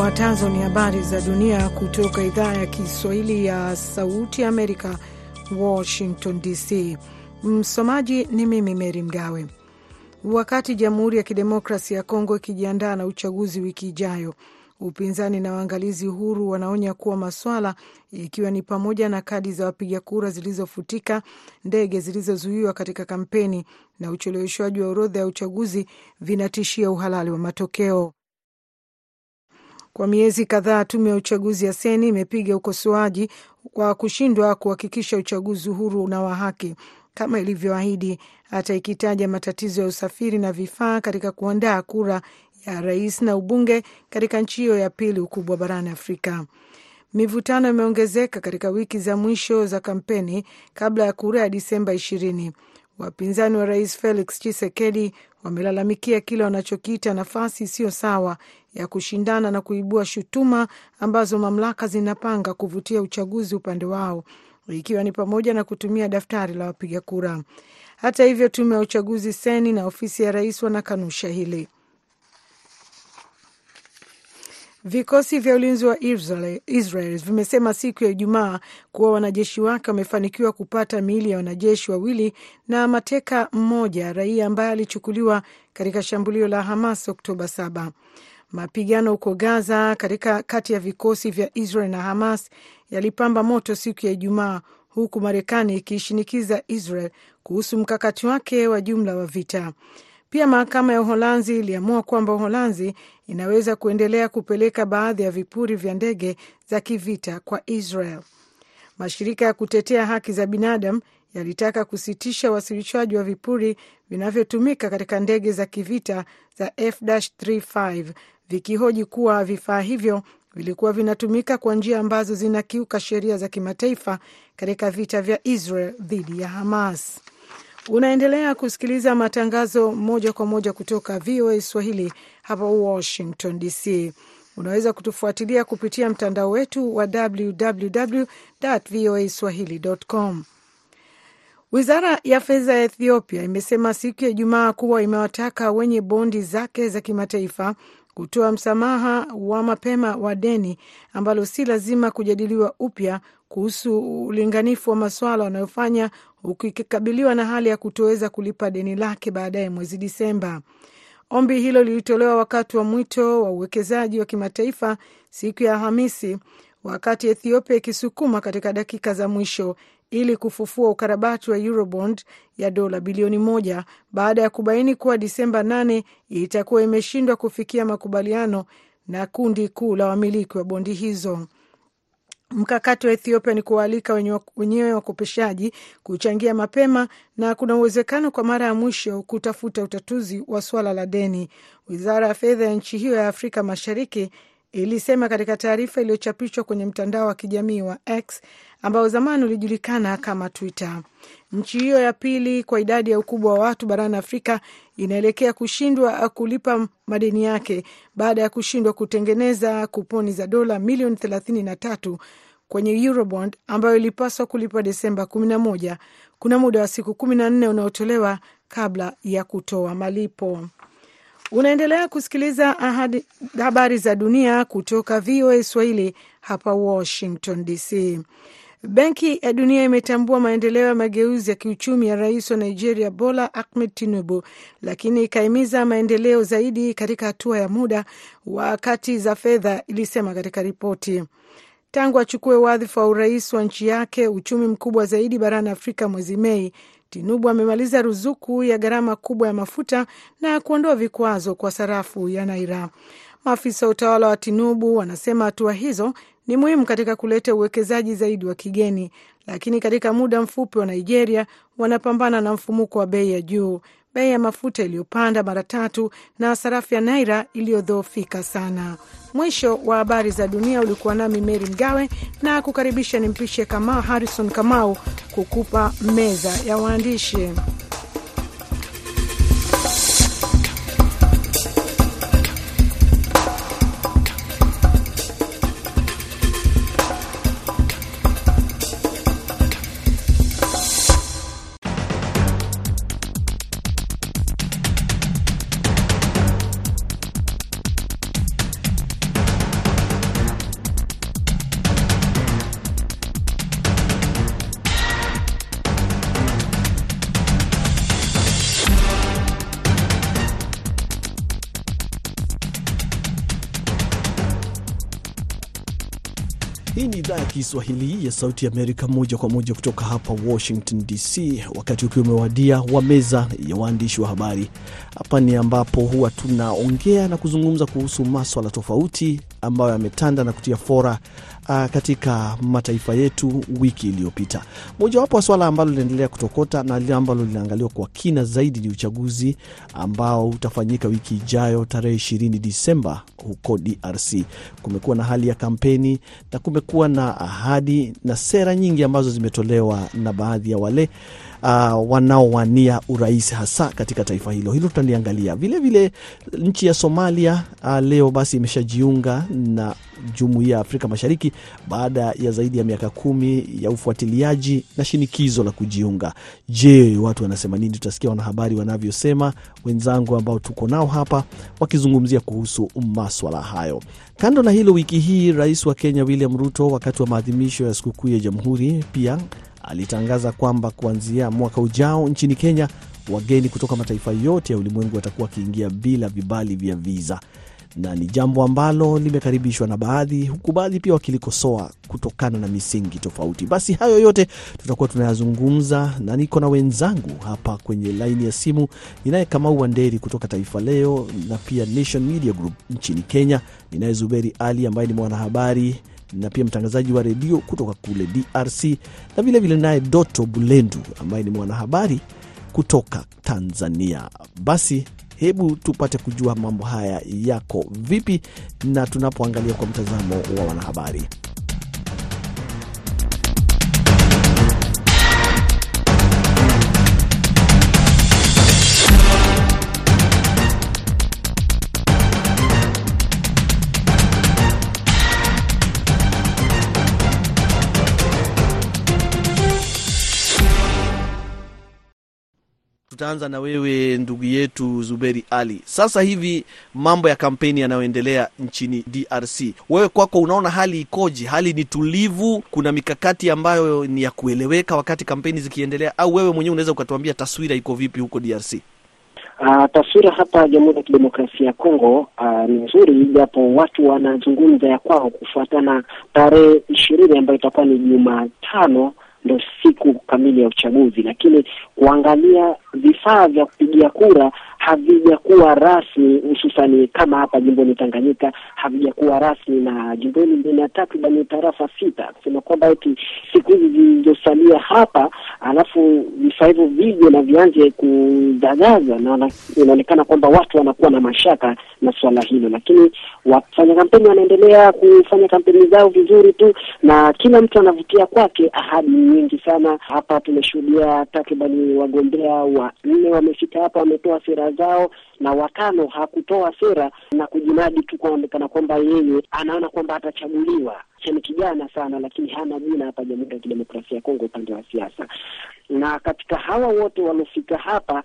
Zifuatazo ni habari za dunia kutoka idhaa ya Kiswahili ya Sauti Amerika, Washington DC. Msomaji ni mimi Meri Mgawe. Wakati Jamhuri ya Kidemokrasi ya Kongo ikijiandaa na uchaguzi wiki ijayo, upinzani na waangalizi huru wanaonya kuwa maswala ikiwa ni pamoja na kadi za wapiga kura zilizofutika, ndege zilizozuiwa katika kampeni na ucheleweshwaji wa orodha ya uchaguzi vinatishia uhalali wa matokeo. Kwa miezi kadhaa tume ya uchaguzi ya Seni imepiga ukosoaji kwa kushindwa kuhakikisha uchaguzi huru na wa haki kama ilivyoahidi, hata ikitaja matatizo ya usafiri na vifaa katika kuandaa kura ya rais na ubunge katika nchi hiyo ya pili ukubwa barani Afrika. Mivutano imeongezeka katika wiki za mwisho za kampeni kabla ya kura ya Disemba ishirini. Wapinzani wa rais Felix Tshisekedi wamelalamikia kile wanachokiita nafasi isiyo sawa ya kushindana na kuibua shutuma ambazo mamlaka zinapanga kuvutia uchaguzi upande wao, ikiwa ni pamoja na kutumia daftari la wapiga kura. Hata hivyo, tume ya uchaguzi Seni na ofisi ya rais wanakanusha hili. Vikosi vya ulinzi wa Israel, vimesema siku ya Ijumaa kuwa wanajeshi wake wamefanikiwa kupata miili ya wanajeshi wawili na mateka mmoja raia ambaye alichukuliwa katika shambulio la Hamas Oktoba 7. Mapigano huko Gaza katika kati ya vikosi vya Israel na Hamas yalipamba moto siku ya Ijumaa, huku Marekani ikiishinikiza Israel kuhusu mkakati wake wa jumla wa vita. Pia mahakama ya Uholanzi iliamua kwamba Uholanzi inaweza kuendelea kupeleka baadhi ya vipuri vya ndege za kivita kwa Israel. Mashirika ya kutetea haki za binadamu yalitaka kusitisha uwasilishaji wa vipuri vinavyotumika katika ndege za kivita za F35 vikihoji kuwa vifaa hivyo vilikuwa vinatumika kwa njia ambazo zinakiuka sheria za kimataifa katika vita vya Israel dhidi ya Hamas. Unaendelea kusikiliza matangazo moja kwa moja kutoka VOA Swahili hapa Washington DC. Unaweza kutufuatilia kupitia mtandao wetu wa www voa swahili.com. Wizara ya fedha ya Ethiopia imesema siku ya Ijumaa kuwa imewataka wenye bondi zake za kimataifa kutoa msamaha wa mapema wa deni ambalo si lazima kujadiliwa upya kuhusu ulinganifu wa masuala wanayofanya huku ikikabiliwa na hali ya kutoweza kulipa deni lake baadaye mwezi Disemba. Ombi hilo lilitolewa wakati wa mwito wa uwekezaji wa kimataifa siku ya Alhamisi, wakati Ethiopia ikisukuma katika dakika za mwisho ili kufufua ukarabati wa Eurobond ya dola bilioni moja baada ya kubaini kuwa Disemba 8 itakuwa imeshindwa kufikia makubaliano na kundi kuu la wamiliki wa bondi hizo. Mkakati wa Ethiopia ni kuwaalika wenyewe wakopeshaji kuchangia mapema na kuna uwezekano kwa mara ya mwisho kutafuta utatuzi wa suala la deni. Wizara ya fedha ya nchi hiyo ya Afrika Mashariki ilisema katika taarifa iliyochapishwa kwenye mtandao wa kijamii wa X ambao zamani ulijulikana kama Twitter. Nchi hiyo ya pili kwa idadi ya ukubwa wa watu barani Afrika inaelekea kushindwa kulipa madeni yake baada ya kushindwa kutengeneza kuponi za dola milioni thelathini na tatu kwenye Eurobond ambayo ilipaswa kulipa Desemba kumi na moja. Kuna muda wa siku kumi na nne unaotolewa kabla ya kutoa malipo. Unaendelea kusikiliza ahadi, habari za dunia kutoka VOA Swahili hapa Washington DC. Benki ya Dunia imetambua maendeleo ya mageuzi ya kiuchumi ya rais wa Nigeria Bola Ahmed Tinubu, lakini ikahimiza maendeleo zaidi katika hatua ya muda wa kati za fedha, ilisema katika ripoti. Tangu achukue wadhifa wa urais wa nchi yake, uchumi mkubwa zaidi barani Afrika, mwezi Mei, Tinubu amemaliza ruzuku ya gharama kubwa ya mafuta na kuondoa vikwazo kwa sarafu ya naira. Maafisa wa utawala wa Tinubu wanasema hatua hizo ni muhimu katika kuleta uwekezaji zaidi wa kigeni, lakini katika muda mfupi wa Nigeria wanapambana na mfumuko wa bei ya juu, bei ya mafuta iliyopanda mara tatu na sarafu ya naira iliyodhoofika sana. Mwisho wa habari za dunia. Ulikuwa nami Meri Mgawe na kukaribisha nimpishe kama Harrison Kamau kukupa meza ya waandishi. Ya Kiswahili ya Sauti Amerika, moja kwa moja kutoka hapa Washington DC, wakati ukiwa umewadia wa meza ya waandishi wa habari. Hapa ni ambapo huwa tunaongea na kuzungumza kuhusu maswala tofauti ambayo yametanda na kutia fora uh, katika mataifa yetu wiki iliyopita. Mojawapo wa swala ambalo linaendelea kutokota na lile ambalo linaangaliwa kwa kina zaidi ni uchaguzi ambao utafanyika wiki ijayo tarehe 20 Disemba huko DRC. Kumekuwa na hali ya kampeni na kumekuwa na ahadi na sera nyingi ambazo zimetolewa na baadhi ya wale uh, wanaowania urais hasa katika taifa hilo. Hilo tutaliangalia vilevile. Nchi ya Somalia uh, leo basi imeshajiunga na jumuiya ya Afrika Mashariki baada ya zaidi ya miaka kumi ya ufuatiliaji na shinikizo la kujiunga. Je, watu wanasema nini? Tutasikia wanahabari wanavyosema, wenzangu ambao tuko nao hapa wakizungumzia kuhusu maswala hayo. Kando na hilo, wiki hii rais wa Kenya William Ruto, wakati wa maadhimisho ya sikukuu ya Jamhuri, pia alitangaza kwamba kuanzia mwaka ujao nchini Kenya wageni kutoka mataifa yote ya ulimwengu watakuwa wakiingia bila vibali vya viza na ni jambo ambalo limekaribishwa na baadhi, huku baadhi pia wakilikosoa kutokana na misingi tofauti. Basi hayo yote tutakuwa tunayazungumza, na niko na wenzangu hapa kwenye laini ya simu. Ninaye Kamau Wanderi kutoka Taifa Leo na pia Nation Media Group nchini Kenya. Ninaye Zuberi Ali ambaye ni mwanahabari na pia mtangazaji wa redio kutoka kule DRC, na vilevile naye Doto Bulendu ambaye ni mwanahabari kutoka Tanzania. Basi hebu tupate kujua mambo haya yako vipi, na tunapoangalia kwa mtazamo wa wanahabari. Tutaanza na wewe ndugu yetu Zuberi Ali. Sasa hivi mambo ya kampeni yanayoendelea nchini DRC, wewe kwako unaona hali ikoje? Hali ni tulivu? Kuna mikakati ambayo ni ya kueleweka wakati kampeni zikiendelea, au wewe mwenyewe unaweza ukatuambia taswira iko vipi huko DRC? Uh, taswira hapa Jamhuri ya Kidemokrasia ya Kongo uh, ni nzuri, japo watu wanazungumza ya kwao kufuatana tarehe ishirini ambayo itakuwa ni Jumatano ndo siku kamili ya uchaguzi, lakini kuangalia vifaa vya kupigia kura havijakuwa rasmi, hususani kama hapa jimboni Tanganyika havijakuwa rasmi, na jimboni lina takriban tarafa sita, kusema kwamba eti siku hizi zilizosalia hapa, alafu vifaa hivyo vije na vianze kudagaza, na inaonekana kwamba watu wanakuwa na mashaka na swala hilo, lakini wafanya kampeni wanaendelea kufanya kampeni zao vizuri tu, na kila mtu anavutia kwake. Ahadi nyingi sana. Hapa tumeshuhudia takribani wagombea wanne wamefika hapa, wametoa sera zao na watano hakutoa sera na kujinadi tu kuonekana kwamba yeye anaona kwamba atachaguliwa. Ni kijana sana, lakini hana jina hapa Jamhuri ya Kidemokrasia ya Kongo upande wa siasa. Na katika hawa wote waliofika hapa,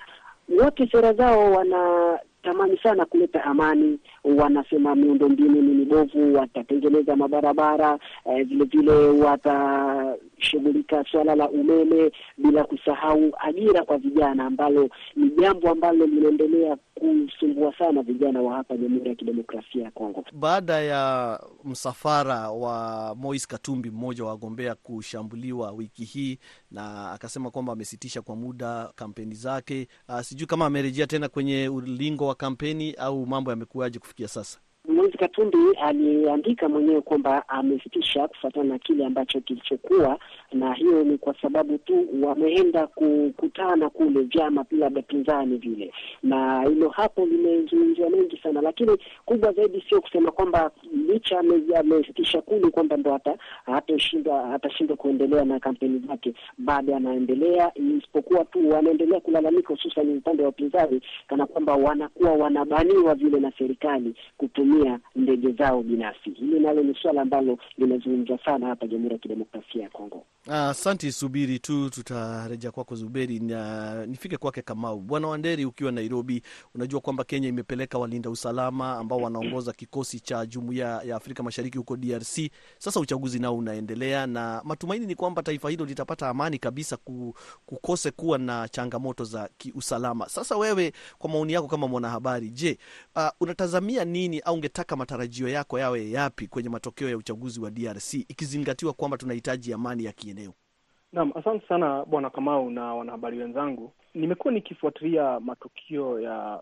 wote sera zao wana tamani sana kuleta amani. Wanasema miundombinu ni mibovu, watatengeneza mabarabara vile eh, vile watashughulika swala la umeme, bila kusahau ajira kwa vijana, ambalo ni jambo ambalo linaendelea kusumbua sana vijana wa hapa Jamhuri ya Kidemokrasia ya Kongo. Baada ya msafara wa Moise Katumbi, mmoja wa wagombea, kushambuliwa wiki hii, na akasema kwamba amesitisha kwa muda kampeni zake. Uh, sijui kama amerejea tena kwenye ulingo wa kampeni au mambo yamekuwaje kufikia sasa? Moise Katumbi aliandika mwenyewe kwamba amesitisha kufuatana na kile ambacho kilichokuwa, na hiyo ni kwa sababu tu wameenda kukutana kule vyama labda pinzani vile, na hilo hapo limezungumziwa mengi sana, lakini kubwa zaidi sio kusema kwamba licha amesitisha kule kwamba ndo hatashindwa atashindwa kuendelea na kampeni zake, bado anaendelea, isipokuwa tu wanaendelea kulalamika, hususan upande wa upinzani, kana kwamba wanakuwa wanabaniwa vile na serikali kutumia ndege zao binafsi. Hili nalo ni suala ambalo linazungumzwa sana hapa Jamhuri ya Kidemokrasia ya Kongo. Asante. Uh, subiri tu, tutarejea kwako Zuberi na nifike kwake Kamau. Bwana Wanderi, ukiwa Nairobi, unajua kwamba Kenya imepeleka walinda usalama ambao wanaongoza kikosi cha Jumuiya ya Afrika Mashariki huko DRC. Sasa uchaguzi nao unaendelea na matumaini ni kwamba taifa hilo litapata amani kabisa, kukose kuwa na changamoto za kiusalama. Sasa wewe, kwa maoni yako kama mwanahabari, je, uh, unatazamia nini au ungetaka matarajio yako yawe yapi kwenye matokeo ya uchaguzi wa DRC ikizingatiwa kwamba tunahitaji amani ya kieneo? Naam, asante sana Bwana Kamau na wanahabari wenzangu. Nimekuwa nikifuatilia matukio ya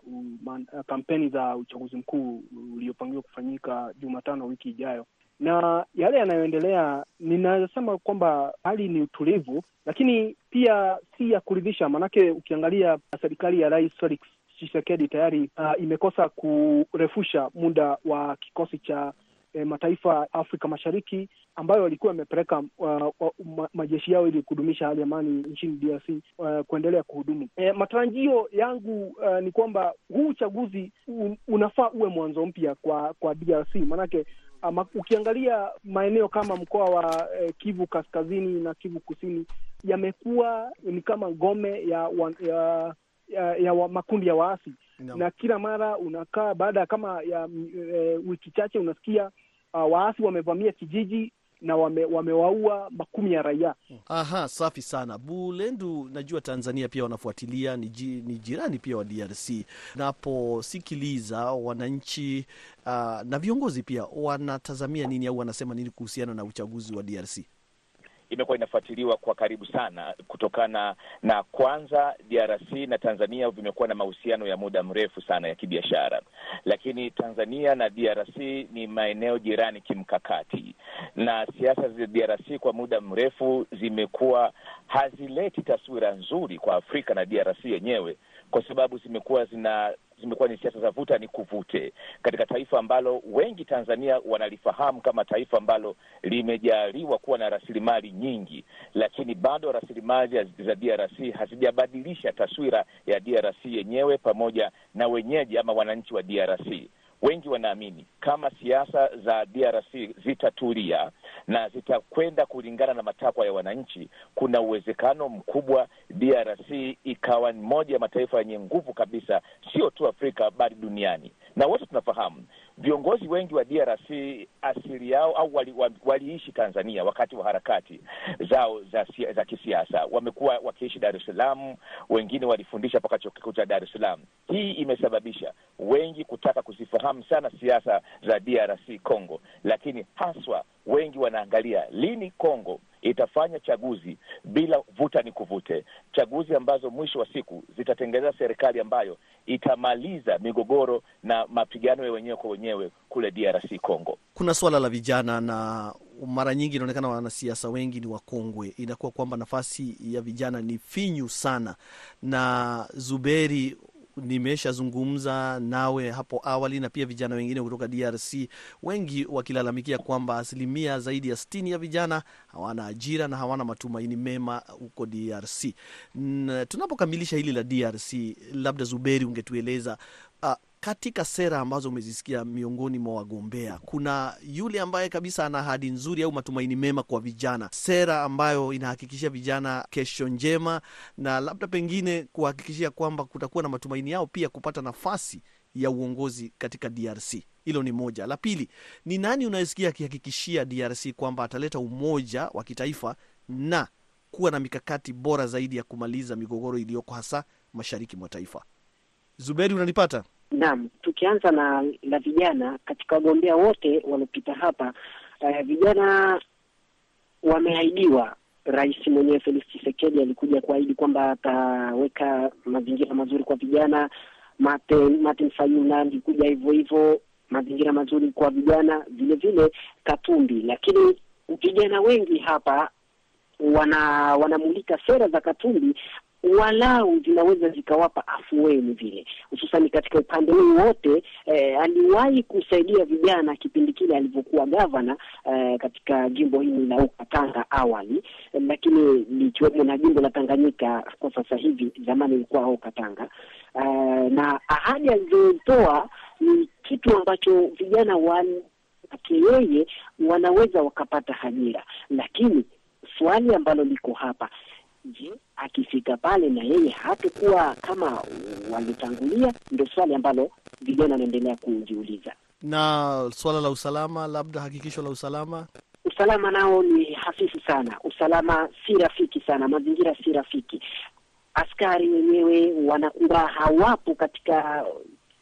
kampeni za uchaguzi mkuu uliopangiwa kufanyika Jumatano wiki ijayo, na yale yanayoendelea, ninasema kwamba hali ni utulivu, lakini pia si ya kuridhisha. Maanake ukiangalia serikali ya Rais Felix Tshisekedi tayari uh, imekosa kurefusha muda wa kikosi cha E, mataifa Afrika Mashariki ambayo walikuwa wamepeleka uh, uh, majeshi yao ili kudumisha hali ya amani nchini DRC uh, kuendelea kuhudumu. E, matarajio yangu uh, ni kwamba huu uchaguzi un, unafaa uwe mwanzo mpya kwa kwa DRC maanake ama, ukiangalia maeneo kama mkoa wa eh, Kivu Kaskazini na Kivu Kusini yamekuwa ni kama ngome ya, ya, ya, ya wa, makundi ya waasi No. na kila mara unakaa baada ya kama ya e, wiki chache unasikia uh, waasi wamevamia kijiji na wame, wamewaua makumi ya raia. Aha, safi sana Bulendu. Najua Tanzania pia wanafuatilia, ni, ji, jirani pia wa DRC. Naposikiliza wananchi uh, na viongozi pia wanatazamia nini au wanasema nini kuhusiana na uchaguzi wa DRC? Imekuwa inafuatiliwa kwa karibu sana kutokana na kwanza, DRC na Tanzania vimekuwa na mahusiano ya muda mrefu sana ya kibiashara, lakini Tanzania na DRC ni maeneo jirani kimkakati, na siasa za DRC kwa muda mrefu zimekuwa hazileti taswira nzuri kwa Afrika na DRC yenyewe, kwa sababu zimekuwa zina zimekuwa ni siasa za vuta ni kuvute katika taifa ambalo wengi Tanzania wanalifahamu kama taifa ambalo limejaliwa kuwa na rasilimali nyingi, lakini bado rasilimali za DRC hazijabadilisha taswira ya DRC yenyewe pamoja na wenyeji ama wananchi wa DRC. Wengi wanaamini kama siasa za DRC zitatulia na zitakwenda kulingana na matakwa ya wananchi, kuna uwezekano mkubwa DRC ikawa moja ya mataifa yenye nguvu kabisa, sio tu Afrika bali duniani. Na wote tunafahamu viongozi wengi wa DRC asili yao au waliishi wali, Tanzania wakati wa harakati zao za, za kisiasa. Wamekuwa wakiishi Dar es Salaam, wengine walifundisha mpaka chuo kikuu cha Dar es Salaam. Hii imesababisha wengi kutaka kuzifahamu sana siasa za DRC Congo, lakini haswa wengi wanaangalia lini Congo itafanya chaguzi bila vuta ni kuvute, chaguzi ambazo mwisho wa siku zitatengeneza serikali ambayo itamaliza migogoro na mapigano ya wenyewe kwa wenyewe kule DRC Congo. Kuna suala la vijana na mara nyingi inaonekana wanasiasa wengi ni wakongwe, inakuwa kwamba nafasi ya vijana ni finyu sana. Na Zuberi, nimeshazungumza nawe hapo awali na pia vijana wengine kutoka DRC, wengi wakilalamikia kwamba asilimia zaidi ya sitini ya vijana hawana ajira na hawana matumaini mema huko DRC. Tunapokamilisha hili la DRC, labda Zuberi, ungetueleza uh, katika sera ambazo umezisikia miongoni mwa wagombea, kuna yule ambaye kabisa ana ahadi nzuri au matumaini mema kwa vijana, sera ambayo inahakikishia vijana kesho njema na labda pengine kuhakikishia kwamba kutakuwa na matumaini yao pia kupata nafasi ya uongozi katika DRC. Hilo ni moja. La pili ni nani unayesikia akihakikishia DRC kwamba ataleta umoja wa kitaifa na kuwa na mikakati bora zaidi ya kumaliza migogoro iliyoko hasa mashariki mwa taifa? Zuberi, unanipata? Naam, tukianza na la vijana, katika wagombea wote waliopita hapa uh, vijana wameahidiwa. Rais mwenyewe Felix Tshisekedi alikuja kuahidi kwamba ataweka mazingira mazuri kwa vijana. Martin, Martin Fayulu alikuja hivyo hivyo, mazingira mazuri kwa vijana, vile vile Katumbi. Lakini vijana wengi hapa wana wanamulika sera za Katumbi walau zinaweza zikawapa afueni vile, hususani katika upande huu wote. Eh, aliwahi kusaidia vijana kipindi kile alivyokuwa gavana eh, katika jimbo hili la Ukatanga awali, eh, lakini likiwemo na jimbo la Tanganyika kwa sasa hivi, zamani ilikuwa Ukatanga. Eh, na ahadi alizotoa ni kitu ambacho vijana wake yeye wanaweza wakapata ajira, lakini swali ambalo liko hapa, je, akifika pale na yeye hatakuwa kama walitangulia? Ndio swali ambalo vijana wanaendelea kujiuliza. Na swala la usalama, labda hakikisho la usalama Usalama nao ni hafifu sana, usalama si rafiki sana, mazingira si rafiki. Askari wenyewe wanakuwa hawapo katika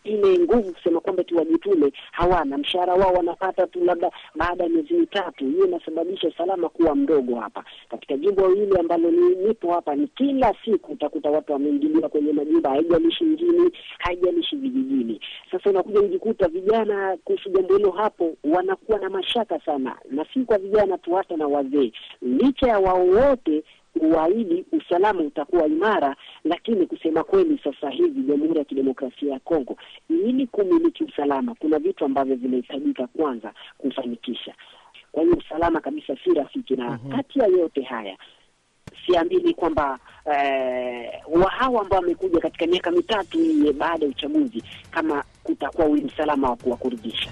ile nguvu kusema kwamba tu wajitume, hawana mshahara wao, wanapata tu labda baada ya miezi mitatu. Hiyo inasababisha usalama kuwa mdogo hapa katika jimbo hili ambalo ni nipo hapa. Ni kila siku utakuta watu wameingiliwa kwenye majumba, haijalishi mjini, haijalishi vijijini. Sasa unakuja kujikuta vijana kuhusu jambo hilo hapo wanakuwa na mashaka sana, na si kwa vijana tu, hata na wazee, licha ya wao wote kuahidi usalama utakuwa imara, lakini kusema kweli, sasa hivi Jamhuri ya Kidemokrasia ya Kongo, ili kumiliki usalama, kuna vitu ambavyo vinahitajika kwanza kufanikisha. Kwa hiyo usalama kabisa si rafiki, na kati ya yote haya siamini kwamba eh, wahawa ambao wamekuja katika miaka mitatu hii baada ya uchaguzi, kama kutakuwa usalama wa kuwakuridhisha.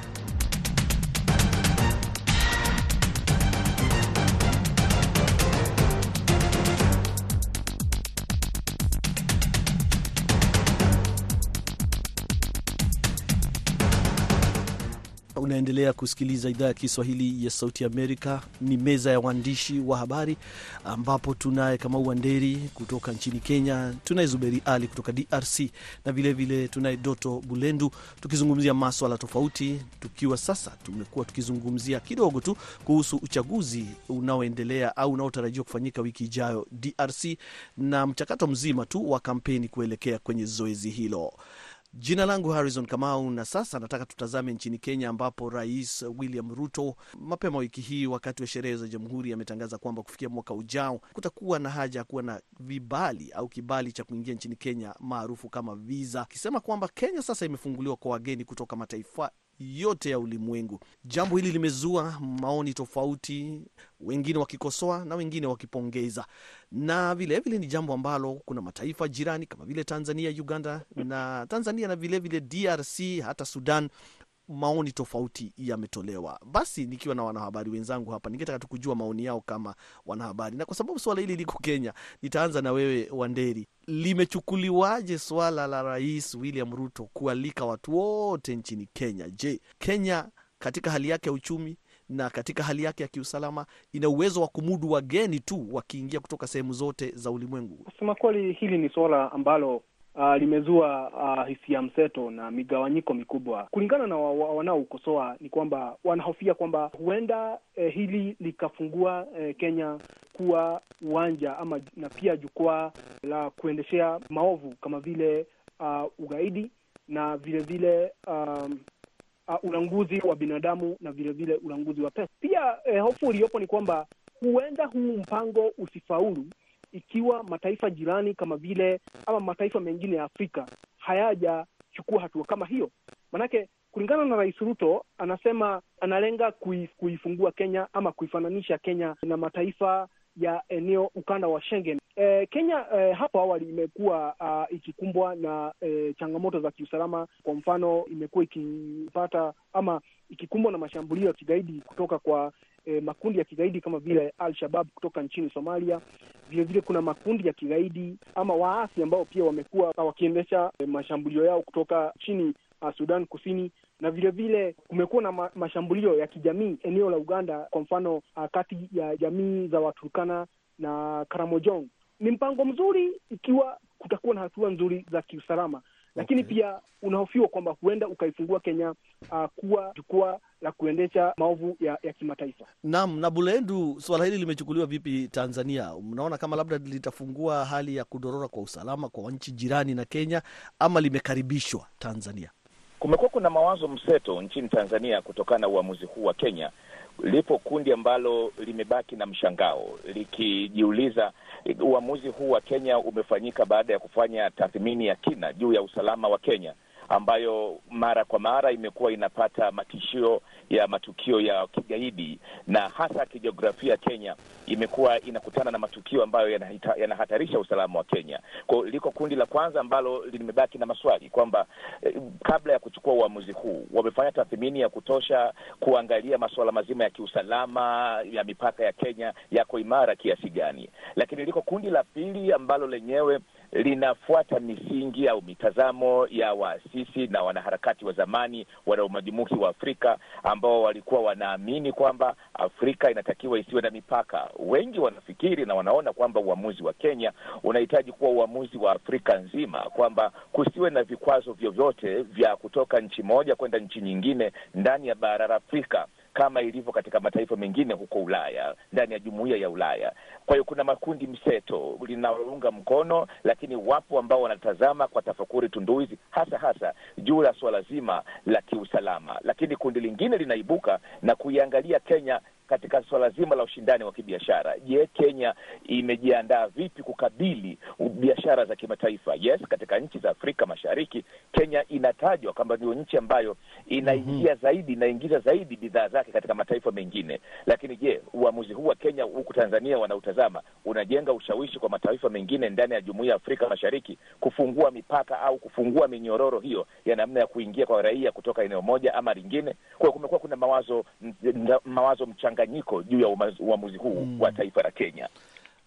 Unaendelea kusikiliza idhaa ya Kiswahili ya Sauti Amerika. Ni meza ya waandishi wa habari, ambapo tunaye Kamau Wanderi kutoka nchini Kenya, tunaye Zuberi Ali kutoka DRC na vilevile tunaye Doto Bulendu, tukizungumzia maswala tofauti, tukiwa sasa tumekuwa tukizungumzia kidogo tu kuhusu uchaguzi unaoendelea au unaotarajiwa kufanyika wiki ijayo DRC na mchakato mzima tu wa kampeni kuelekea kwenye zoezi hilo. Jina langu Harrison Kamau, na sasa nataka tutazame nchini Kenya, ambapo Rais William Ruto mapema wiki hii wakati wa sherehe za Jamhuri ametangaza kwamba kufikia mwaka ujao kutakuwa na haja ya kuwa na vibali au kibali cha kuingia nchini Kenya maarufu kama visa, akisema kwamba Kenya sasa imefunguliwa kwa wageni kutoka mataifa yote ya ulimwengu. Jambo hili limezua maoni tofauti, wengine wakikosoa na wengine wakipongeza, na vilevile vile ni jambo ambalo kuna mataifa jirani kama vile Tanzania, Uganda na Tanzania na vilevile vile DRC hata Sudan maoni tofauti yametolewa. Basi nikiwa na wanahabari wenzangu hapa, ningetaka tu kujua maoni yao kama wanahabari, na kwa sababu swala hili liko Kenya, nitaanza na wewe Wanderi. Limechukuliwaje swala la Rais William Ruto kualika watu wote nchini Kenya? Je, Kenya katika hali yake ya uchumi na katika hali yake ya kiusalama ina uwezo wa kumudu wageni tu wakiingia kutoka sehemu zote za ulimwengu? Kusema kweli, hili ni suala ambalo Uh, limezua uh, hisia mseto na migawanyiko mikubwa. Kulingana na wa, wa, wanaokosoa ni kwamba wanahofia kwamba huenda eh, hili likafungua eh, Kenya kuwa uwanja ama na pia jukwaa la kuendeshea maovu kama vile uh, ugaidi na vilevile vile um, uh, ulanguzi wa binadamu na vile vile ulanguzi wa pesa. Pia eh, hofu iliyopo ni kwamba huenda huu mpango usifaulu ikiwa mataifa jirani kama vile ama mataifa mengine ya Afrika hayajachukua hatua kama hiyo. Manake kulingana na Rais Ruto anasema analenga kuifungua Kenya ama kuifananisha Kenya na mataifa ya eneo ukanda wa Schengen. E, Kenya e, hapo awali imekuwa uh, ikikumbwa na e, changamoto za kiusalama. Kwa mfano, imekuwa ikipata ama ikikumbwa na mashambulio ya kigaidi kutoka kwa E, makundi ya kigaidi kama vile Al-Shabab kutoka nchini Somalia. Vile vile kuna makundi ya kigaidi ama waasi ambao pia wamekuwa wakiendesha eh, mashambulio yao kutoka nchini uh, Sudan Kusini, na vile vile kumekuwa na ma mashambulio ya kijamii eneo la Uganda, kwa mfano uh, kati ya jamii za Waturkana na Karamojong. Ni mpango mzuri ikiwa kutakuwa na hatua nzuri za kiusalama lakini okay, pia unahofiwa kwamba huenda ukaifungua Kenya uh, kuwa jukwaa la kuendesha maovu ya, ya kimataifa. Naam. Na Bulendu, suala hili limechukuliwa vipi Tanzania? Mnaona kama labda litafungua hali ya kudorora kwa usalama kwa nchi jirani na Kenya ama limekaribishwa Tanzania? Kumekuwa kuna mawazo mseto nchini Tanzania kutokana na uamuzi huu wa Kenya. Lipo kundi ambalo limebaki na mshangao likijiuliza uamuzi huu wa Kenya umefanyika baada ya kufanya tathmini ya kina juu ya usalama wa Kenya. ambayo mara kwa mara imekuwa inapata matishio ya matukio ya kigaidi, na hasa kijiografia, Kenya imekuwa inakutana na matukio ambayo yanahatarisha yanahatarisha usalama wa Kenya. Kwa liko kundi la kwanza ambalo limebaki na maswali kwamba eh, kabla ya kuchukua uamuzi huu wamefanya tathmini ya kutosha kuangalia masuala mazima ya kiusalama ya mipaka ya Kenya yako imara kiasi gani, lakini liko kundi la pili ambalo lenyewe linafuata misingi au mitazamo ya waasisi na wanaharakati wa zamani wana umajimuki wa Afrika ambao walikuwa wanaamini kwamba Afrika inatakiwa isiwe na mipaka. Wengi wanafikiri na wanaona kwamba uamuzi wa Kenya unahitaji kuwa uamuzi wa Afrika nzima, kwamba kusiwe na vikwazo vyovyote vya kutoka nchi moja kwenda nchi nyingine ndani ya bara la Afrika kama ilivyo katika mataifa mengine huko Ulaya, ndani ya jumuiya ya Ulaya. Kwa hiyo kuna makundi mseto linalounga mkono, lakini wapo ambao wanatazama kwa tafakuri tunduizi, hasa hasa juu ya suala zima la kiusalama. Lakini kundi lingine linaibuka na kuiangalia Kenya katika suala zima la ushindani wa kibiashara. Je, Kenya imejiandaa vipi kukabili biashara za kimataifa? Yes, katika nchi za Afrika Mashariki Kenya inatajwa kwamba ndio nchi ambayo inaingia zaidi inaingiza zaidi bidhaa zake katika mataifa mengine. Lakini je, uamuzi huu wa Kenya huku Tanzania wanautazama unajenga ushawishi kwa mataifa mengine ndani ya jumuiya ya Afrika Mashariki kufungua mipaka au kufungua minyororo hiyo ya namna ya kuingia kwa raia kutoka eneo moja ama lingine? Kwa hiyo kumekuwa kuna mawazo mawazo mchanganyiko juu ya uamuzi huu mm. wa taifa la Kenya.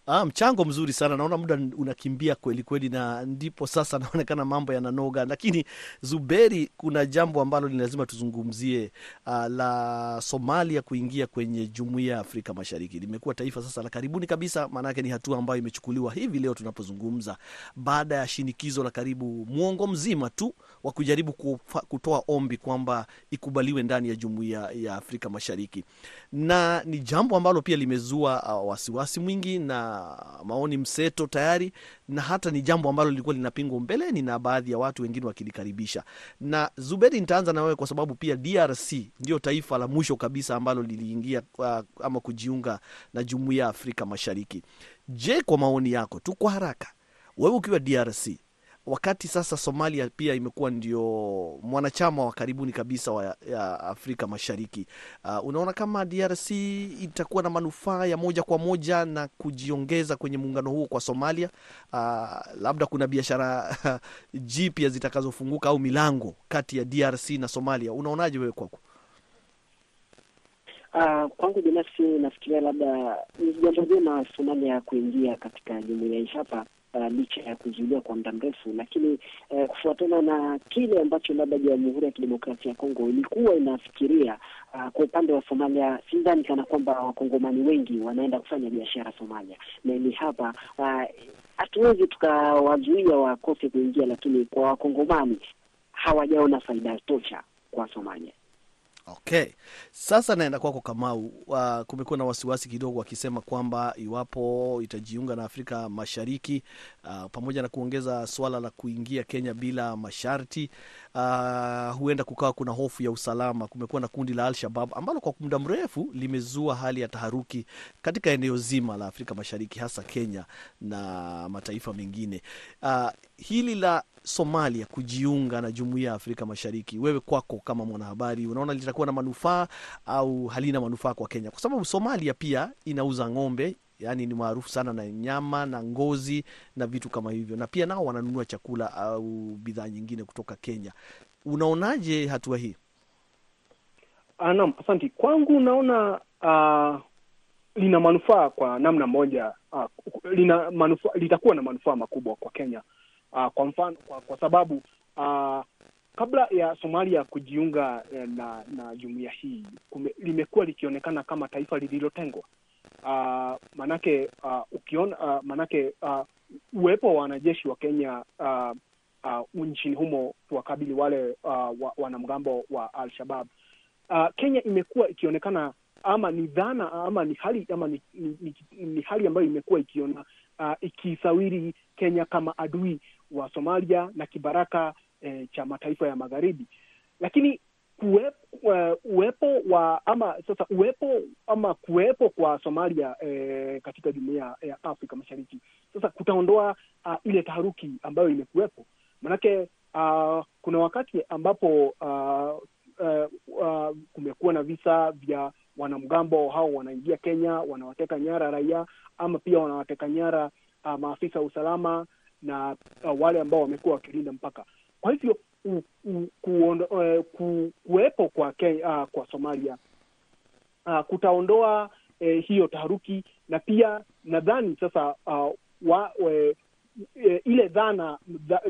Ah, mchango mzuri sana. Naona muda unakimbia kweli kweli, na ndipo sasa naonekana mambo yananoga. Lakini Zuberi, kuna jambo ambalo ni lazima tuzungumzie, uh, la Somalia kuingia kwenye jumuiya ya Afrika Mashariki. Limekuwa taifa sasa la karibuni kabisa, maanake ni hatua ambayo imechukuliwa hivi leo tunapozungumza, baada ya shinikizo la karibu mwongo mzima tu wa kujaribu kutoa ombi kwamba ikubaliwe ndani ya jumuiya ya Afrika Mashariki, na ni jambo ambalo pia limezua uh, wasiwasi mwingi na maoni mseto tayari, na hata ni jambo ambalo lilikuwa linapingwa mbeleni na baadhi ya watu wengine wakilikaribisha. Na Zuberi, nitaanza na wewe kwa sababu pia DRC ndio taifa la mwisho kabisa ambalo liliingia uh, ama kujiunga na jumuiya ya Afrika Mashariki. Je, kwa maoni yako tu kwa haraka, wewe ukiwa DRC wakati sasa Somalia pia imekuwa ndio mwanachama wa karibuni kabisa wa ya Afrika Mashariki. Uh, unaona kama DRC itakuwa na manufaa ya moja kwa moja na kujiongeza kwenye muungano huo kwa Somalia? Uh, labda kuna biashara jipya zitakazofunguka au milango kati ya DRC na Somalia. Unaonaje wewe kwako? Uh, kwangu binafsi nafikiria labda ni jambo jema Somalia kuingia katika jumuiya hii hapa Uh, licha ya kuzuiliwa kwa muda mrefu, lakini uh, kufuatana na kile ambacho labda Jamhuri ya Kidemokrasia ya Kongo ilikuwa inafikiria uh, kwa upande wa Somalia, sidhani kana kwamba wakongomani wengi wanaenda kufanya biashara Somalia, na ni hapa hatuwezi uh, tukawazuia wakose kuingia, lakini kwa wakongomani hawajaona faida tosha kwa Somalia. Okay, sasa naenda kwako Kamau. Uh, kumekuwa na wasiwasi kidogo wakisema kwamba iwapo itajiunga na Afrika Mashariki uh, pamoja na kuongeza swala la kuingia Kenya bila masharti uh, huenda kukawa kuna hofu ya usalama. Kumekuwa na kundi la Al-Shabab ambalo kwa muda mrefu limezua hali ya taharuki katika eneo zima la Afrika Mashariki, hasa Kenya na mataifa mengine. Uh, hili la Somalia kujiunga na jumuiya ya Afrika Mashariki, wewe kwako kama mwanahabari, unaona litakuwa na manufaa au halina manufaa kwa Kenya? Kwa sababu Somalia pia inauza ng'ombe, yaani ni maarufu sana na nyama na ngozi na vitu kama hivyo, na pia nao wananunua chakula au bidhaa nyingine kutoka Kenya. Unaonaje hatua hii? Naam, asante. Kwangu naona uh, lina manufaa kwa namna moja uh, lina manufaa, litakuwa na manufaa makubwa kwa Kenya. Uh, kwa mfano kwa, kwa sababu uh, kabla ya Somalia kujiunga na na jumuiya hii kume, limekuwa likionekana kama taifa lililotengwa. Uh, manake uh, ukiona uh, manake uh, uwepo wa wanajeshi wa Kenya uh, uh, nchini humo kuwakabili wale uh, wanamgambo wa Al-Shabab. Uh, Kenya imekuwa ikionekana ama ni dhana ama ni hali ama ni, ni, ni, ni hali ambayo imekuwa ikiona uh, ikisawiri Kenya kama adui wa Somalia na kibaraka eh, cha mataifa ya magharibi, lakini uh, uwepo wa ama sasa uwepo ama kuwepo kwa Somalia eh, katika jumuiya ya Afrika Mashariki sasa kutaondoa uh, ile taharuki ambayo imekuwepo, manake uh, kuna wakati ambapo uh, uh, uh, kumekuwa na visa vya wanamgambo hao wanaingia Kenya, wanawateka nyara raia ama pia wanawateka nyara uh, maafisa wa usalama na uh, wale ambao wamekuwa wakilinda mpaka. Kwa hivyo u, u, kuondo, uh, ku, kuwepo kwa Kenya, uh, kwa Somalia uh, kutaondoa uh, hiyo taharuki na pia nadhani sasa uh, wa, we, e, ile dhana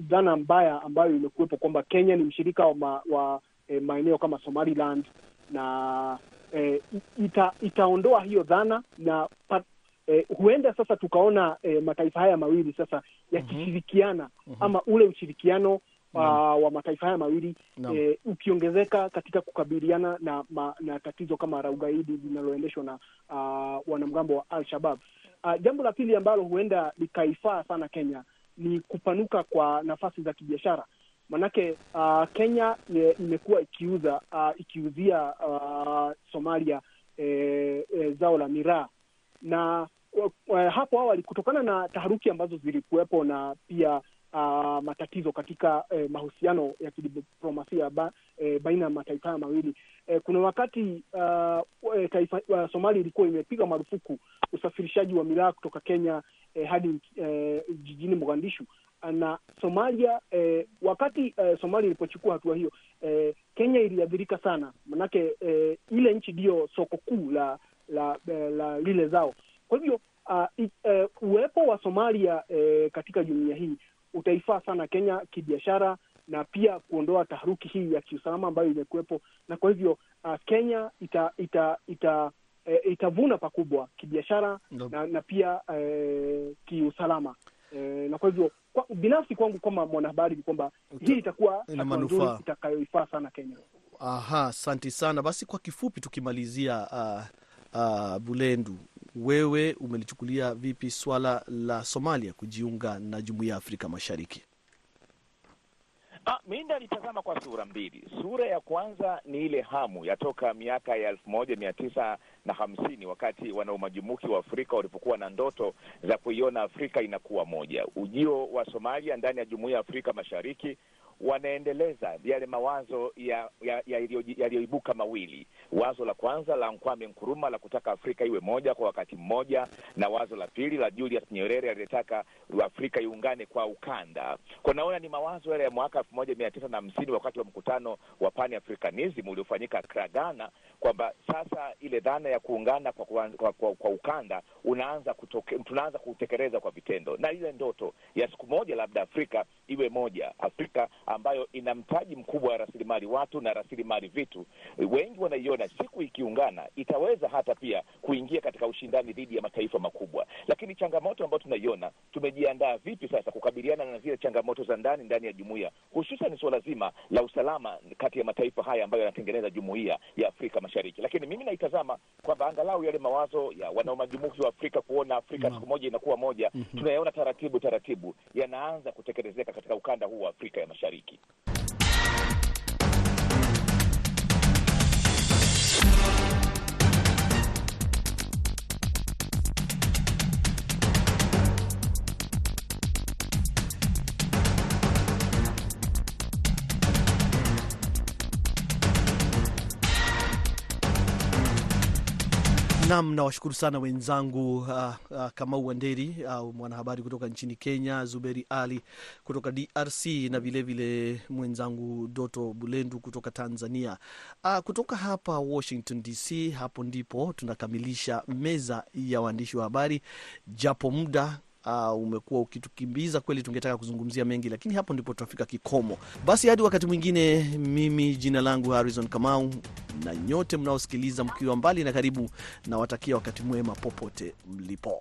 dhana mbaya ambayo imekuwepo kwamba Kenya ni mshirika wa, ma, wa e, maeneo kama Somaliland na e, ita, itaondoa hiyo dhana na pat, e, huenda sasa tukaona e, mataifa haya mawili sasa yakishirikiana mm -hmm. ama ule ushirikiano wa, wa mataifa haya mawili e, ukiongezeka katika kukabiliana na, ma, na tatizo kama la ugaidi linaloendeshwa na uh, wanamgambo wa Al-Shabab. Uh, jambo la pili ambalo huenda likaifaa sana Kenya ni kupanuka kwa nafasi za kibiashara. Manake uh, Kenya imekuwa ikiuza uh, ikiuzia uh, Somalia e, e, zao la miraa na uh, hapo awali kutokana na taharuki ambazo zilikuwepo na pia uh, matatizo katika eh, mahusiano ya kidiplomasia ba, eh, baina ya mataifa haya mawili. Eh, kuna wakati uh, taifa uh, Somalia ilikuwa imepiga marufuku usafirishaji wa miraa kutoka Kenya eh, hadi eh, jijini Mogadishu. Na Somalia eh, wakati eh, Somalia ilipochukua hatua hiyo eh, Kenya iliathirika sana, manake eh, ile nchi ndiyo soko kuu la la, la, la lile zao. Kwa hivyo uh, uh, uwepo wa Somalia eh, katika jumuiya hii utaifaa sana Kenya kibiashara na pia kuondoa taharuki hii ya kiusalama ambayo imekuwepo, na kwa hivyo uh, Kenya ita ita ita e, itavuna pakubwa kibiashara na, na pia e, kiusalama e, na kwa hivyo kwa, binafsi kwangu kama mwanahabari ni kwamba hii itakuwa nzuri itakayoifaa sana Kenya. Aha, asante sana. Basi kwa kifupi tukimalizia, uh, uh, Bulendu, wewe umelichukulia vipi swala la Somalia kujiunga na jumuiya ya Afrika Mashariki? Ah, mi nalitazama kwa sura mbili. Sura ya kwanza ni ile hamu ya toka miaka ya elfu moja mia tisa na hamsini wakati wanaomajumuki wa Afrika walipokuwa na ndoto za kuiona Afrika inakuwa moja. Ujio wa Somalia ndani ya jumuiya ya Afrika Mashariki wanaendeleza yale mawazo yaliyoibuka ya, ya mawili. Wazo la kwanza la Nkwame Nkuruma la kutaka Afrika iwe moja kwa wakati mmoja, na wazo la pili la Julius Nyerere aliyetaka Afrika iungane kwa ukanda. Kwa naona ni mawazo yale ya mwaka elfu moja mia tisa na hamsini wakati wa mkutano wa Pan Africanism uliofanyika Accra, Ghana, kwamba sasa ile dhana ya kuungana kwa, kwa, kwa, kwa, kwa ukanda unaanza tunaanza kutekeleza kwa vitendo, na ile ndoto ya siku moja labda Afrika iwe moja, Afrika ambayo ina mtaji mkubwa wa rasilimali watu na rasilimali vitu. Wengi wanaiona siku ikiungana itaweza hata pia kuingia katika ushindani dhidi ya mataifa makubwa, lakini changamoto ambayo tunaiona, tumejiandaa vipi sasa kukabiliana na zile changamoto za ndani ndani ya jumuiya, hususan suala zima la usalama kati ya mataifa haya ambayo yanatengeneza jumuiya ya Afrika Mashariki. Lakini mimi naitazama kwamba angalau yale mawazo ya wanaomajumuki wa Afrika kuona Afrika siku moja inakuwa moja, -hmm. tunayaona taratibu taratibu yanaanza kutekelezeka katika ukanda huu wa Afrika ya Mashariki. старики. Nam, nawashukuru sana wenzangu uh, uh, Kamau Wanderi uh, mwanahabari kutoka nchini Kenya, Zuberi Ali kutoka DRC na vilevile mwenzangu Doto Bulendu kutoka Tanzania. Uh, kutoka hapa Washington DC, hapo ndipo tunakamilisha meza ya waandishi wa habari, japo muda Uh, umekuwa ukitukimbiza kweli, tungetaka kuzungumzia mengi, lakini hapo ndipo tunafika kikomo. Basi hadi wakati mwingine, mimi jina langu Harrison Kamau, na nyote mnaosikiliza mkiwa mbali na karibu, nawatakia wakati mwema popote mlipo.